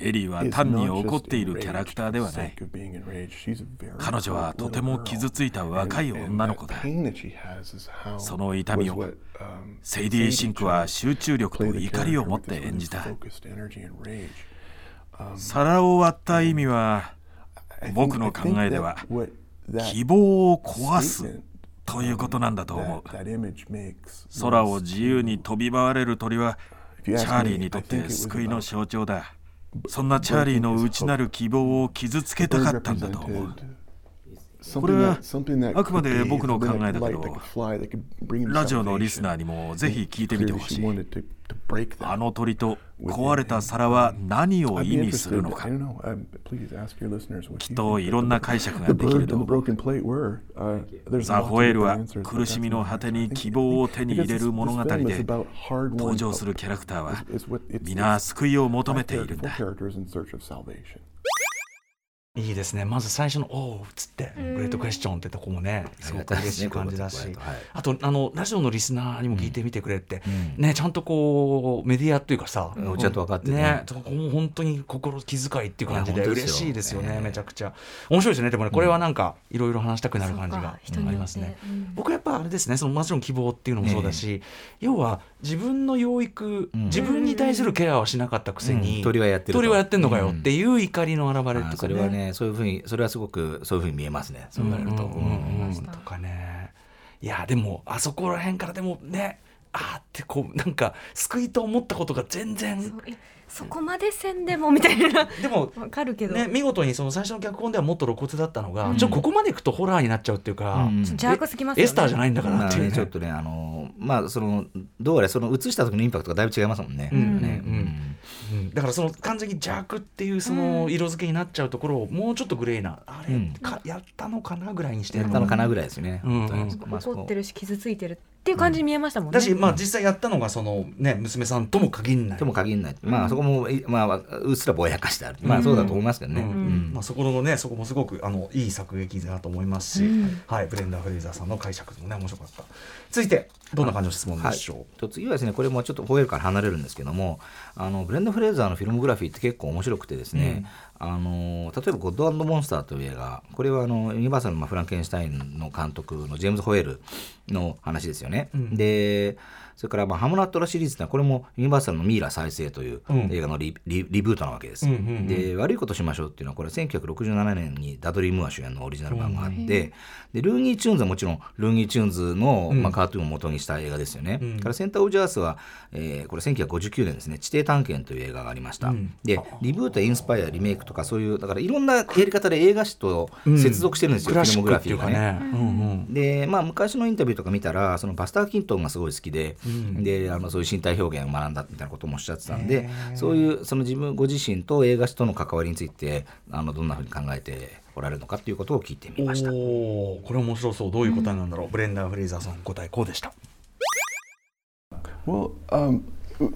エリーは単に怒っているキャラクターではない。彼女はとても傷ついた若い女の子だ。その痛みを。セイディ・シンクは集中力と怒りを持って演じた。皿を割った意味は僕の考えでは希望を壊すということなんだと思う。空を自由に飛び回れる鳥はチャーリーにとって救いの象徴だそんなチャーリーの内なる希望を傷つけたかったんだと思う。これはあくまで僕の考えだけど、ラジオのリスナーにもぜひ聞いてみてほしい。あの鳥と壊れた皿は何を意味するのか？きっといろんな解釈ができると。ザ・ホエールは苦しみの果てに希望を手に入れる物語で登場するキャラクターは皆救いを求めているんだ。いいですね。まず最初の「おお」っつって「グレートクエスチョン」ってとこもねすごく嬉しい感じだし、あとあのラジオのリスナーにも聞いてみてくれって、ねちゃんとこうメディアっていうかさ、ちゃんと分かってね。ね本当に心気遣いっていう感じで嬉しいですよね、めちゃくちゃ。面白いですねでもねこれはなんかいろいろ話したくなる感じがありますね、僕やっぱあれですねそのもちろん希望っていうのもそうだし、要は自分の養育、自分に対するケアはしなかったくせに、鳥はやってる鳥はやってんのかよっていう怒りの表れとかね、ねそういうふうにそれはすごくそういうふうに見えますね。そう言われると。とかね。いやでもあそこら辺からでもねああってこうなんか救いと思ったことが全然そこまでせんでもみたいな。でもわかるけど、ね、見事にその最初の脚本ではもっと露骨だったのが、うん、ちょここまでいくとホラーになっちゃうっていうか、うん、邪悪すぎます、ね、エスターじゃないんだからっていう、ね、ちょっとねあのまあそのどうやらその映した時のインパクトがだいぶ違いますもんね。うん。ね。うん、だからその完全に邪悪っていうその色付けになっちゃうところをもうちょっとグレーなあれ、かやったのかなぐらいにしてやったのかなぐらいですね。うん。うん、怒ってるし傷ついてるっていう感じに見えましたもんね。だし、まあ、実際やったのがその、ね、娘さんとも限らない。とも限らない、まあ、そこも、まあ、うっすらぼやかしてある、まあ、そうだと思いますけどね。まあ、そこのね、そこもすごくあのいい作劇だと思いますし、はい、ブレンダー・フレイザーさんの解釈もね面白かった。続いてどんな感じの質問でしょう、次はですねこれもちょっとホエールから離れるんですけどもあのブレンダー・フレイザーのフィルモグラフィーって結構面白くてですね、うん、あの例えば「ゴッドモンスター」という映画これはあのユニバーサルのフランケンシュタインの監督のジェームズ・ホエールの話ですよね。うん、でそれからまあハムナプトラシリーズってのはこれもユニバーサルのミイラ再生という映画のリリリブートなわけです。うんうんうん、で悪いことしましょうっていうのはこれ1967年にダドリー・ムーア主演のオリジナル版があって、うん、でルーニー・チューンズはもちろんルーニー・チューンズの、まあ、カートゥーンを元にした映画ですよね。うん、からセンター・オブ・ジ・アースは、えー、これ1959年ですね「地底探検」という映画がありました。うん、でリブートインスパイアリメイクとかそういうだからいろんなやり方で映画史と接続してるんですよ、フィルモグラフィーがね。うんうん、でまあ昔のインタビューとか見たらそのバスター・キントンがすごい好きで、であのそういう身体表現を学んだみたいなこともおっしゃってたんでそういうその自分ご自身と映画史との関わりについてあのどんなふうに考えておられるのかということを聞いてみました。おこれ面白そう。どういう答えなんだろう、うん、ブレンダー・フレイザーさん答えこうでした。Well, um,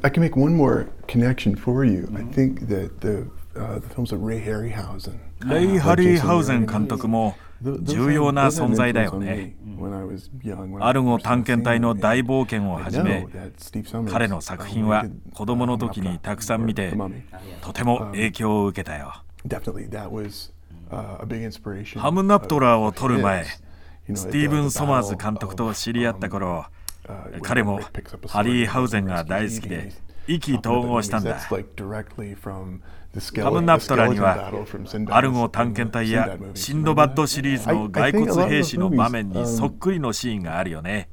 I can make one more connection for you. I think that the, uh, the films of Ray Harryhausen. レイ・ハリーハウゼン監督も重要な存在だよね。アルゴ探検隊の大冒険をはじめ彼の作品は子供の時にたくさん見てとても影響を受けたよ。ハムナプトラを撮る前スティーブン・ソマーズ監督と知り合った頃彼もハリーハウゼンが大好きで意気投合したんだ。ハムナプトラにはアルゴ探検隊やシンドバッドシリーズの骸骨兵士の場面にそっくりのシーンがあるよね。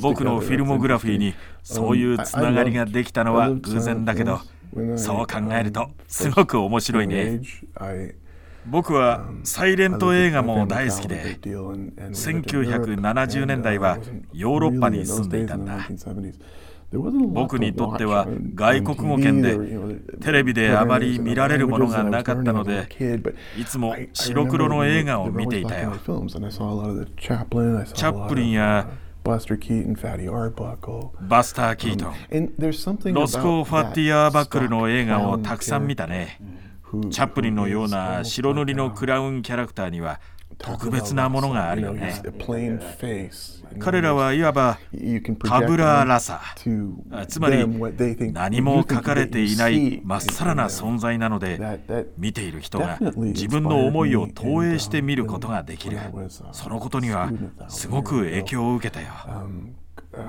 僕のフィルモグラフィーにそういうつながりができたのは偶然だけどそう考えるとすごく面白いね。僕はサイレント映画も大好きで1970年代はヨーロッパに住んでいたんだ。僕にとっては外国語圏でテレビであまり見られるものがなかったのでいつも白黒の映画を見ていたよ。チャップリンやバスター・キートン、ロスコ・ファッティアーバックルの映画をたくさん見たね。チャップリンのような白塗りのクラウンキャラクターには特別なものがあるよね。彼らはいわばタブラーラサ。つまり何も書かれていないまっさらな存在なので見ている人が自分の思いを投影して見ることができる。そのことにはすごく影響を受けたよ。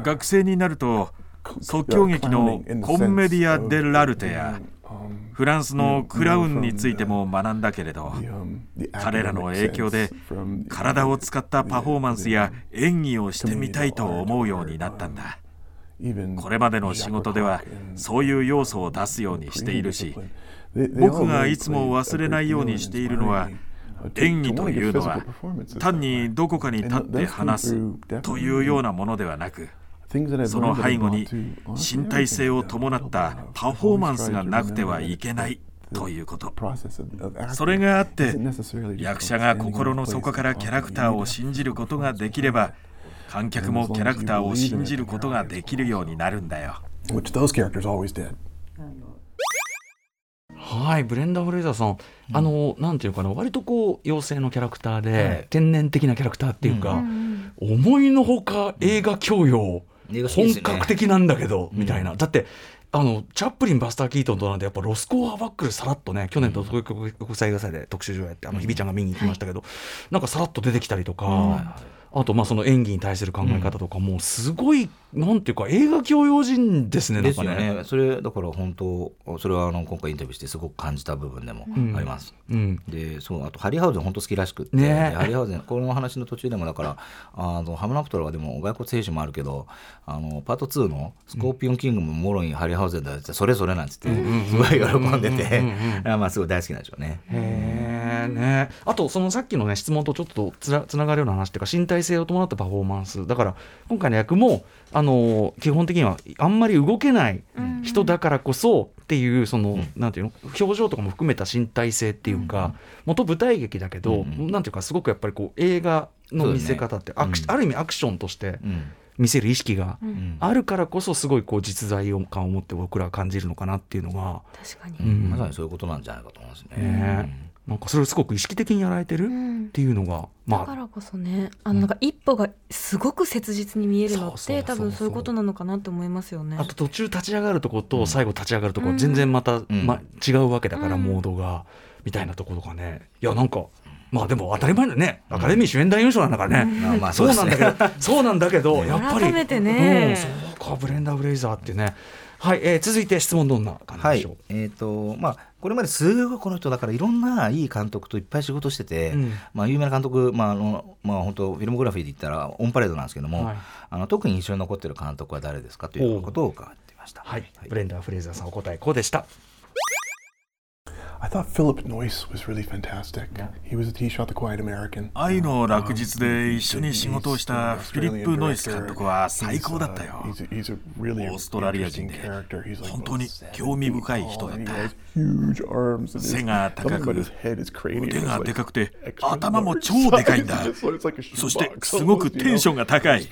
学生になると即興劇のコンメディア・デ・ラルテやフランスのクラウンについても学んだけれど彼らの影響で体を使ったパフォーマンスや演技をしてみたいと思うようになったんだこれまでの仕事ではそういう要素を出すようにしているし僕がいつも忘れないようにしているのは演技というのは単にどこかに立って話すというようなものではなくその背後に身体性を伴ったパフォーマンスがなくてはいけないということ。それがあって役者が心の底からキャラクターを信じることができれば観客もキャラクターを信じることができるようになるんだよ。はいブレンダー・フレイザーさん、あのなんていうかな。割とこう妖精のキャラクターで、天然的なキャラクターっていうか、思いのほか映画教養、本格的なんだけど、みたいな。だってあのチャップリン、バスター・キートンとなんでやっぱロスコアバックルさらっとね去年と東京国際映画祭で特集上やってあの日比ちゃんが見に行きましたけど、なんかさらっと出てきたりとか。あとまあその演技に対する考え方とかもすごい、なんていうか映画教養人ですねですよね。それだから本当それはあの今回インタビューしてすごく感じた部分でもあります、うん、でそうあとハリーハウゼン本当好きらしくて、ね、ハリーハウゼンこの話の途中でもだからあのハムナプトラはでも外国選手もあるけどあのパート2のスコーピオンキングももろにハリーハウゼンだってそれぞれなんつってすごい喜んでて。まあすごい大好きなんでしょうね。へね。あとそのさっきのね質問とちょっとつなつながるような話っていうか身体性を伴ったパフォーマンス。だから今回の役もあの基本的にはあんまり動けない人だからこそっていうその、うん、なんていうの？表情とかも含めた身体性っていうか、うん、元舞台劇だけど、うん、なんていうかすごくやっぱりこう映画の見せ方って、ね、ある意味アクションとして。見せる意識があるからこそすごいこう実在感を持って僕らは感じるのかなっていうのが。確かに、まさにそういうことなんじゃないかと思いますね。ねなんかそれをすごく意識的にやられてるっていうのが、うん、まあ、だからこそねあのなんか一歩がすごく切実に見えるのって、多分そういうことなのかなって思いますよね。あと途中立ち上がるとこと最後立ち上がるとこ、全然また、ま、違うわけだから、モードがみたいなところがね。いやなんかまあでも当たり前だね、アカデミー主演男優賞なんだからね、うん。まあそうなんだけど、そうなんだけど、やっぱり、改めてね、うん、そうか、ブレンダン・フレイザーってね、はい、えー、続いて質問どんな感じでしょう、はい、えっ、ー、とまあこれまですごいこの人だからいろんないい監督といっぱい仕事してて、うん、まあ有名な監督まああのまあ本当フィルモグラフィーで言ったらオンパレードなんですけども、はい、あの特に印象に残っている監督は誰ですかということを伺っていました。はい、ブレンダン・フレイザーさんお答えこうでした。I thought Philip Noyce was really fantastic. He was he shot The Quiet American. 愛の落日で一緒に仕事をしたフィリップ・ノイス監督は最高だったよ。オーストラリア人で本当に興味深い人だった。背が高く、腕がでかくて、頭も超でかいんだ。そしてすごくテンションが高い。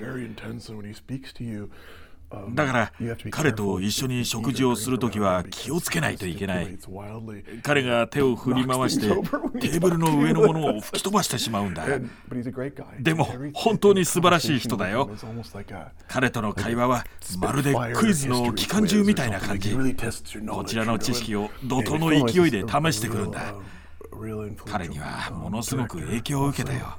だから彼と一緒に食事をするときは気をつけないといけない。彼が手を振り回してテーブルの上のものを吹き飛ばしてしまうんだ でも本当に素晴らしい人だよ。彼との会話はまるでクイズの機関銃みたいな感じ。こちらの知識を怒涛の勢いで試してくるんだ。彼にはものすごく影響を受けたよ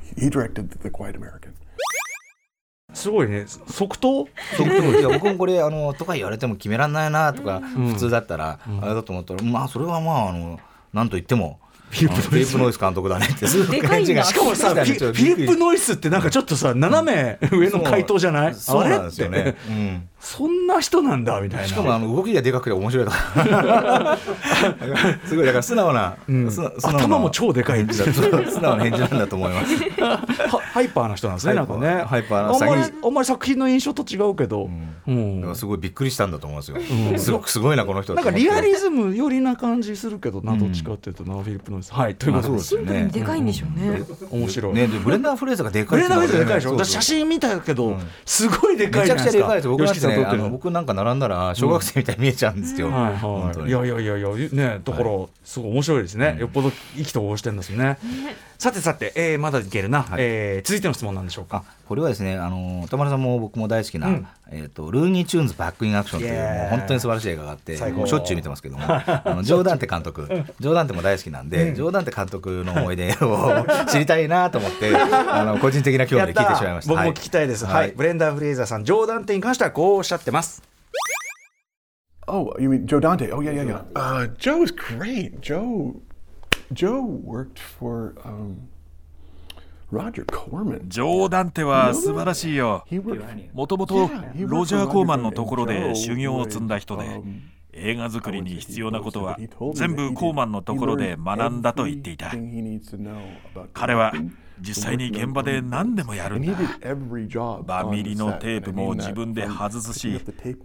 すごいね。即答？即答。いや僕もこれあのとか言われても決めらんないなとか、普通だったら、あれだと思ったらまあそれはまああのなんと言ってもフィリップ・ノイス。監督だねって。すごい感じがしかもさフィリップ・ノイスってなんかちょっとさ斜め上の回答じゃない？そうなんですよね、そんな人なんだみたいな。しかもあの動きがでかくて面白いとか。すごいだから素直な、うん、頭も超でかい 素直な返事なんだと思います。ハイパーな人なんですねなんかね。ハイパーなあんまりあんまり作品の印象と違うけど、うん、うん、すごいびっくりしたんだと思いますよ、うん、すごくすごいなこの人なんかリアリズムよりな感じするけどなどっちかっていうとなフィリップ・ノイスはいということで。すよね。でかいんでしょうね。面白い。ねブレンダン・フレイザーでかいブレンダー・フレーでかいでしょ。写真見たけどすごいでかいめちゃくちゃでかいです僕僕なんか並んだら小学生みたいに見えちゃうんですよ。はいはい、いやいやいやいやねだからすごい面白いですね、よっぽど意気投合してるんですよね。さてさて、えー、まだいけるな、はい、えー、続いての質問なんでしょうか。これはですねあの田村さんも僕も大好きな、うん、えーと、ルーニーチューンズバックインアクションというもう本当に素晴らしい映画があってもうしょっちゅう見てますけども。あのジョーダンテ監督。ジョーダンテも大好きなんで、うん、ジョーダンテ監督の思い出を 知りたいなと思ってあの個人的な興味で聞いてしまいました。僕も聞きたいです、はい、はい、ブレンダー・フレイザーさんジョーダンテに関してはこうおっしゃってます Oh, you mean Joe Dante? Oh yeah, yeah, yeah. Uh, Joe is great. Joe, Joe worked for um, Roger Corman. ジョー・ダンテは素晴らしいよ。もともとロジャー・コーマンのところで修行を積んだ人で、映画作りに必要なことは全部コーマンのところで学んだと言っていた。彼は実際に現場で何でもやるんだ。バミリのテープも自分で外すし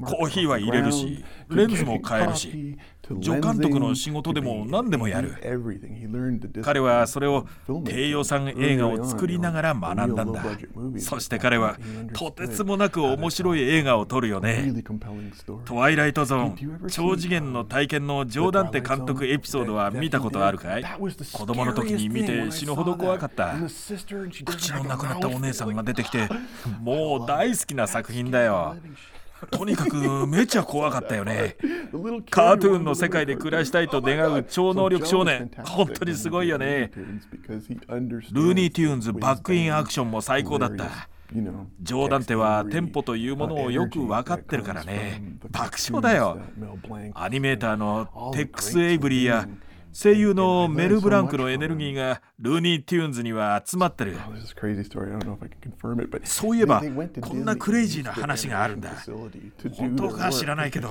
コーヒーは入れるしレンズも変えるし助監督の仕事でも何でもやる。彼はそれを低予算映画を作りながら学んだんだ。そして彼はとてつもなく面白い映画を撮るよね。トワイライトゾーン超次元の体験のジョーダンテ監督エピソードは見たことあるかい？子供の時に見て死ぬほど怖かった。口のなくなったお姉さんが出てきて もう大好きな作品だよとにかくめちゃ怖かったよね。カートゥーンの世界で暮らしたいと願う超能力少年。本当にすごいよね。ルーニー・テューンズバックインアクションも最高だった。ジョー・ダンテはテンポというものをよく分かってるからね。爆笑だよ。アニメーターのテックス・エイブリーや声優のメル・ブランクのエネルギーがルーニー・テューンズには集まってる。そういえばこんなクレイジーな話があるんだ。本当か知らないけど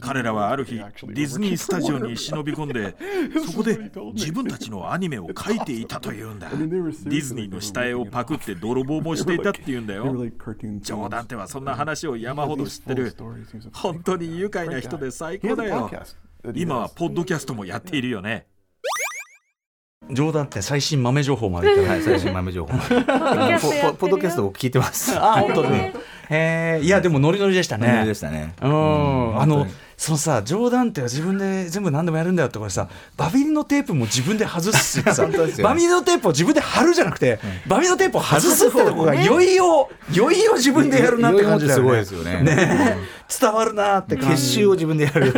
彼らはある日ディズニースタジオに忍び込んで そこで自分たちのアニメを描いていたというんだ。ディズニーの下絵をパクって泥棒もしていたっていうんだよ。冗談ってはそんな話を山ほど知ってる。本当に愉快な人で最高だよ今はポッドキャストもやっているよね冗談って最新豆情報までいたはい、最新豆情報。ポッドキャストを聞いてます。あ、本当ね。へえ、いや、でもノリノリでしたね。ノリでしたね。うん、あの。そのさ冗談って自分で全部何でもやるんだよってこれさバビリのテープも自分で外すしさ バビリのテープを自分で貼るじゃなくて、うん、バビリのテープを外すってとこがいよいよいよいよ自分でやるなって感じだよね。すごいですよね。ね伝わるなって感じ。結集を自分でやる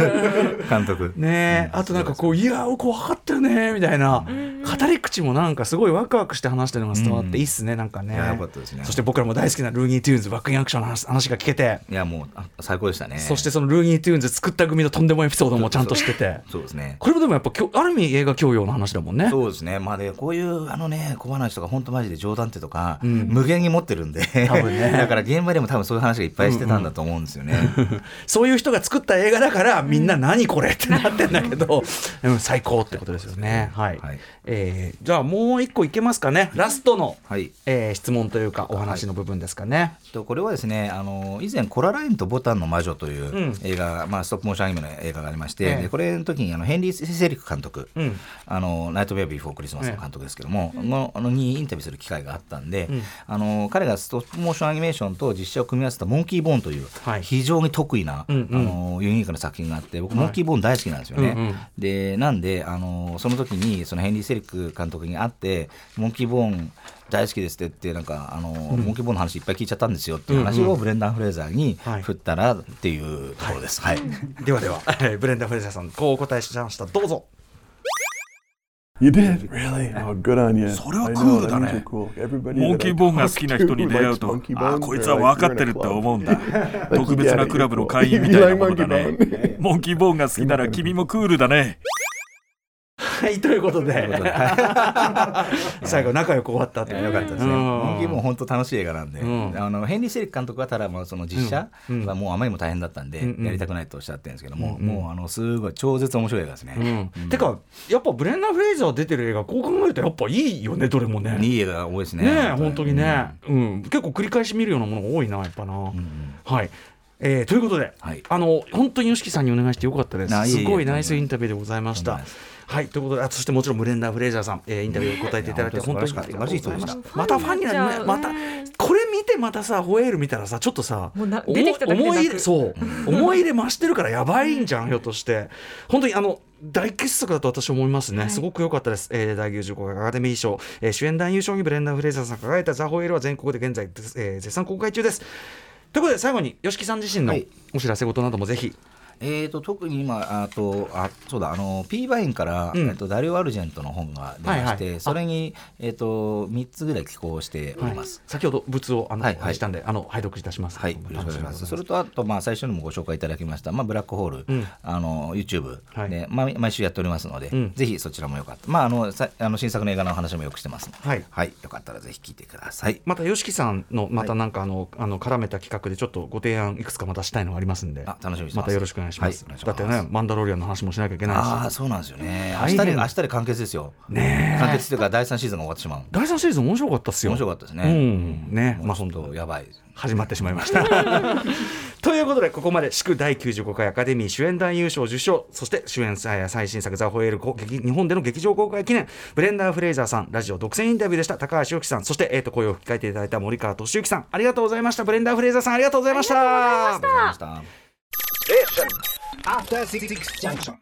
監督。ねあとなんかこういやこう分かってるねみたいな語り口もなんかすごいワクワクして話してるのが伝わっていいっすねなんかね。よかったですね。そして僕らも大好きなルーニー・トゥーンズバックインアクションの話が聞けて。いやもう最高でしたね。そしてそのルーニー・トゥーンズ作った組のとんでもないエピソードもちゃんとしてて。そうですね。これもでもやっぱある意味映画教養の話だもんね。そうですね。まあでこういうあのね小話とか本当マジでジョー・ダンテとか、うん、無限に持ってるんで。多分、ね、だから現場でも多分そういう話がいっぱいしてたんだと思うんですよね、うんうん、そういう人が作った映画だからみんな何これってなってんだけど、うん、最高ってことですよね。はい、はい、えー、じゃあもう一個いけますかね。ラストの、はい。えー、質問というかお話の部分ですかね、はい、とこれはですねあの以前「コララインとボタンの魔女」という映画、まあ、ストップモーションアニメの映画がありまして、えー、これの時にあのヘンリー・セリク監督、うん、あのナイトメアー・ビフォア・クリスマスの監督ですけども、うん、のあのにインタビューする機会があったんで、うん、あの彼がストップモーションアニメーションと実写を組み合わせた「モンキー・ボーン」という、非常に得意な、あのユニークな作品があって僕、モンキー・ボーン大好きなんですよね。うんうん、でなんであのその時にそのヘンリー・セリク監督に会ってモンキー・ボーン大好きですってってなんかあの、うん、モンキーボーンの話いっぱい聞いちゃったんですよっていう話をブレンダー・フレーザーに振ったらっていうところです。はい、はい、ではでは、ブレンダー・フレーザーさんこうお答えしましたどうぞ。You did? Really? Oh, good on you. それはクールだね。モンキーボーンが好きな人に出会うと、あ、こいつは分かってるって思うんだ。特別なクラブの会員みたいなものだね。モンキーボーンが好きなら君もクールだね。はい、ということで、最後、仲良く終わったってよかったですね。本気も本当楽しい映画なんで、あのヘンリー・セリック監督はただ、もうその実写はもうあまりにも大変だったんで、やりたくないとおっしゃってるんですけども、もうあのすごい超絶面白い映画ですね。てか、やっぱブレンダー・フレイザー出てる映画、こう考えるとやっぱいいよね、どれもね。いい映画多いですね。ね本当に。ね、うん。結構繰り返し見るようなものが多いな、やっぱな。はい。えー、ということで、はい、あの本当に YOSHIKI さんにお願いしてよかったです。すごいナイスインタビューでございました。はいということでそしてもちろんブレンダー・フレイザーさん、えー、インタビュー答えていただいて本当にありがとうございました。またファンになる。またこれ見てまたさホエール見たらさちょっとさ思い入れそう思い入れ増してるからやばいんじゃんひょっとして。本当にあの大傑作だと私は思いますね、はい、すごく良かったです、えー、第95回アカデミー賞、えー、主演男優賞にブレンダー・フレイザーさん輝いたザ・ホエールは全国で現在、えー、絶賛公開中です。ということで最後に YOSHIKI さん自身のお知らせ事などもぜひえーと、特に今あとあそうだあの P バインから、うん、えっと、ダリオ・アルジェントの本が出まして、はいはい、それに、えーと、3つぐらい寄稿しております、はい、先ほど物をあの、はいはい、したんであの拝読いたします。はいよろしくお願いします。それとあと、まあ、最初にもご紹介いただきました、まあ、ブラックホール、うん、あの YouTube で、まあ、毎週やっておりますので、うん、ぜひそちらもよかった、まあ、あのさあの新作の映画の話もよくしてますはい、はい、よかったらぜひ聞いてください。また YOSHIKI さんのまたなんかあの、あの絡めた企画でちょっとご提案いくつかまたしたいのがありますんであ楽しみまたよろしくお願い願いします。はい、だってね、マンダロリアンの話もしなきゃいけないし。ああ、そうなんですよね。明日で、明日で完結ですよ。ね完結というか、第三シーズンが終わってしまう。第三シーズン面白かったですよ。面白かったですね。うん、ね、まあ、本当やばい。始まってしまいました。ということで、ここまで祝第95回アカデミー主演男優賞受賞、そして主演最新作ザ・ホエール日本での劇場公開記念、ブレンダー・フレイザーさん、ラジオ独占インタビューでした、高橋由紀さん、そして、えー、と声を吹き替えていただいた森川俊之さん、ありがとうございました。ブレンダー・フレイザーさん、ありがとうございました。ありがとうございました。station. After City Junction.